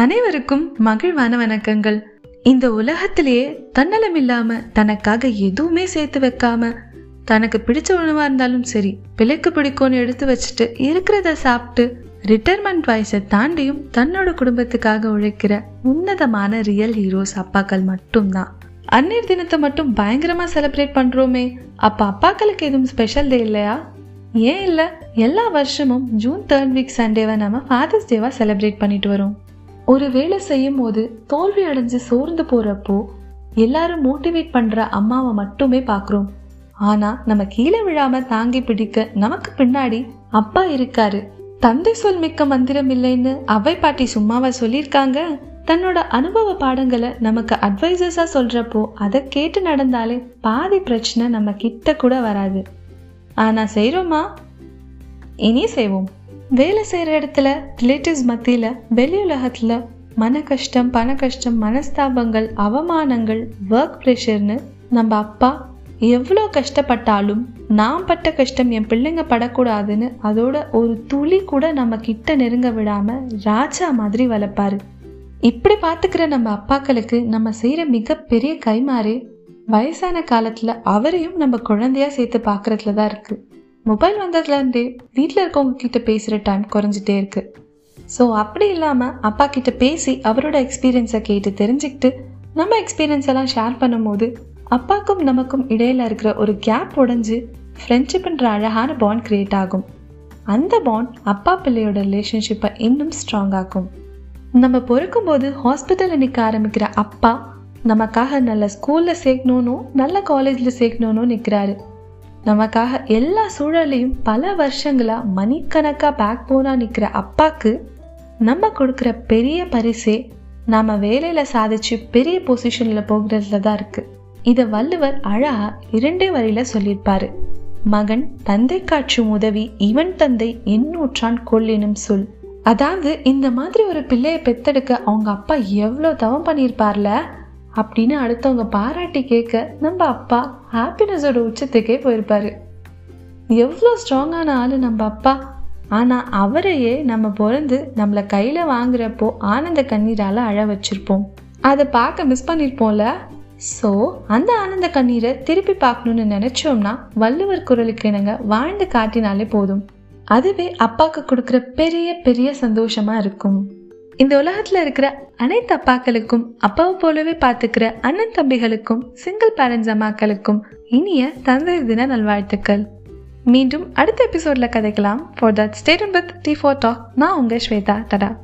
அனைவருக்கும் மகிழ்வான வணக்கங்கள். இந்த உலகத்திலேயே தன்னலம் இல்லாம தனக்காக எதுவுமே சேர்த்து வைக்காம தனக்கு பிடிச்ச உணவா இருந்தாலும் சரி பிள்ளைக்கு பிடிக்கும்னு எடுத்து வச்சுட்டு இருக்கிறத சாப்பிட்டு ரிட்டைர்மெண்ட் வயசை தாண்டியும் தன்னோட குடும்பத்துக்காக உழைக்கிற உன்னதமான ரியல் ஹீரோஸ் அப்பாக்கள் மட்டும்தான். அன்னையர் தினத்தை மட்டும் பயங்கரமா செலிப்ரேட் பண்றோமே அப்ப அப்பாக்களுக்கு எதுவும் ஸ்பெஷல் டே இல்லையா? ஏன் இல்ல எல்லா வருஷமும் ஜூன் தேர்ட் வீக் சண்டேவை நம்ம ஃபாதர்ஸ் டேவா செலிப்ரேட் பண்ணிட்டு வரோம். ஒரு வேலை செய்யும் போது தோல்வி அடைஞ்சு சோர்ந்து போறப்போ எல்லாரும் மோட்டிவேட் பண்ற அம்மாவை மட்டுமே பார்க்குறோம். ஆனா நம்ம கீழே விழாம தாங்கி பிடிக்க நமக்கு பின்னாடி அப்பா இருக்காரு. தந்தை சொல் மிக்க மந்திரம் இல்லைன்னு அவை பாட்டி சும்மாவா சொல்லியிருக்காங்க? தன்னோட அனுபவ பாடங்களை நமக்கு அட்வைசர்ஸா சொல்றப்போ அதை கேட்டு நடந்தாலே பாதி பிரச்சனை நம்ம கிட்ட கூட வராது. ஆனா செய்றோமா? இனி செய்வோம். வேலை செய்கிற இடத்துல ரிலேட்டிவ்ஸ் மத்தியில் வெளி உலகத்தில் மன கஷ்டம் பண கஷ்டம் மனஸ்தாபங்கள் அவமானங்கள் ஒர்க் ப்ரெஷர்னு நம்ம அப்பா எவ்வளோ கஷ்டப்பட்டாலும் நான் பட்ட கஷ்டம் என் பிள்ளைங்க படக்கூடாதுன்னு அதோட ஒரு துளி கூட நம்ம கிட்ட நெருங்க விடாமல் ராஜா மாதிரி வளர்ப்பாரு இப்படி பார்த்துக்கிற நம்ம அப்பாக்களுக்கு நம்ம செய்கிற மிகப்பெரிய கைமாறு வயசான காலத்தில் அவரையும் நம்ம குழந்தையா சேர்த்து பார்க்குறதுல தான் இருக்குது மொபைல் வந்ததுலேருந்தே வீட்டில் இருக்கவங்க கிட்ட பேசுகிற டைம் குறைஞ்சிட்டே இருக்கு. ஸோ அப்படி இல்லாமல் அப்பா கிட்ட பேசி அவரோட எக்ஸ்பீரியன்ஸை கேட்டு தெரிஞ்சுக்கிட்டு நம்ம எக்ஸ்பீரியன்ஸ் எல்லாம் ஷேர் பண்ணும்போது அப்பாக்கும் நமக்கும் இடையில இருக்கிற ஒரு கேப் உடைஞ்சு ஃப்ரெண்ட்ஷிப்ன்ற அழகான பாண்ட் கிரியேட் ஆகும். அந்த பாண்ட் அப்பா பிள்ளையோட ரிலேஷன்ஷிப்பை இன்னும் ஸ்ட்ராங் ஆகும் நம்ம பொறுக்கும் போது ஹாஸ்பிட்டலில் நிற்க ஆரம்பிக்கிற அப்பா நமக்காக நல்ல ஸ்கூலில் சேர்க்கணும்னு நல்ல காலேஜில் சேர்க்கணும்னு நிற்கிறாரு நமக்காக எல்லா சூழலையும் பல வருஷங்களா மணிக்கணக்கா பேக் போனா நிக்கிற அப்பாக்கு நம்ம கொடுக்கிற பெரிய பரிசே நாம வேலையில சாதிச்சு பெரிய பொசிஷன்ல போகிறதுல தான் இருக்கு. இத வள்ளுவர் அழகா இரண்டே வரியில சொல்லியிருப்பாரு. மகன் தந்தை காற்றும் உதவி இவன் தந்தை எண்ணூற்றான் கொள்ளினும் சொல். அதாவது இந்த மாதிரி ஒரு பிள்ளையை பெத்தெடுக்க அவங்க அப்பா எவ்வளவு தவம் பண்ணியிருப்பார்ல? அப்படின்னு அடுத்தவங்க பாராட்டி கேட்க நம்ம அப்பா ஹாப்பினஸோட உச்சத்துக்கே போயிருப்பாரு. எவ்வளோ ஸ்ட்ராங்கான ஆளு நம்ம அப்பா. ஆனால் அவரையே நம்ம பிறந்து நம்மளை கையில் வாங்குறப்போ ஆனந்த கண்ணீரால் அழ வச்சிருப்போம். அதை பார்க்க மிஸ் பண்ணியிருப்போம்ல ஸோ அந்த ஆனந்த கண்ணீரை திருப்பி பார்க்கணுன்னு நினச்சோம்னா வள்ளுவர் குரலுக்கு இணங்க வாழ்ந்து காட்டினாலே போதும். அதுவே அப்பாவுக்கு கொடுக்குற பெரிய பெரிய சந்தோஷமாக இருக்கும். இந்த உலகத்தில் இருக்கிற அனைத்து அப்பாக்களுக்கும் அப்பாவை போலவே பார்த்துக்கிற அண்ணன் தம்பிகளுக்கும் சிங்கிள் பேரண்ட்ஸ் அம்மாக்களுக்கும் இனிய தந்தை தின நல்வாழ்த்துக்கள். மீண்டும் அடுத்த எபிசோட்ல கதைக்கலாம். For that state with D four talk நான் உங்கள் ஸ்வேதா. தடா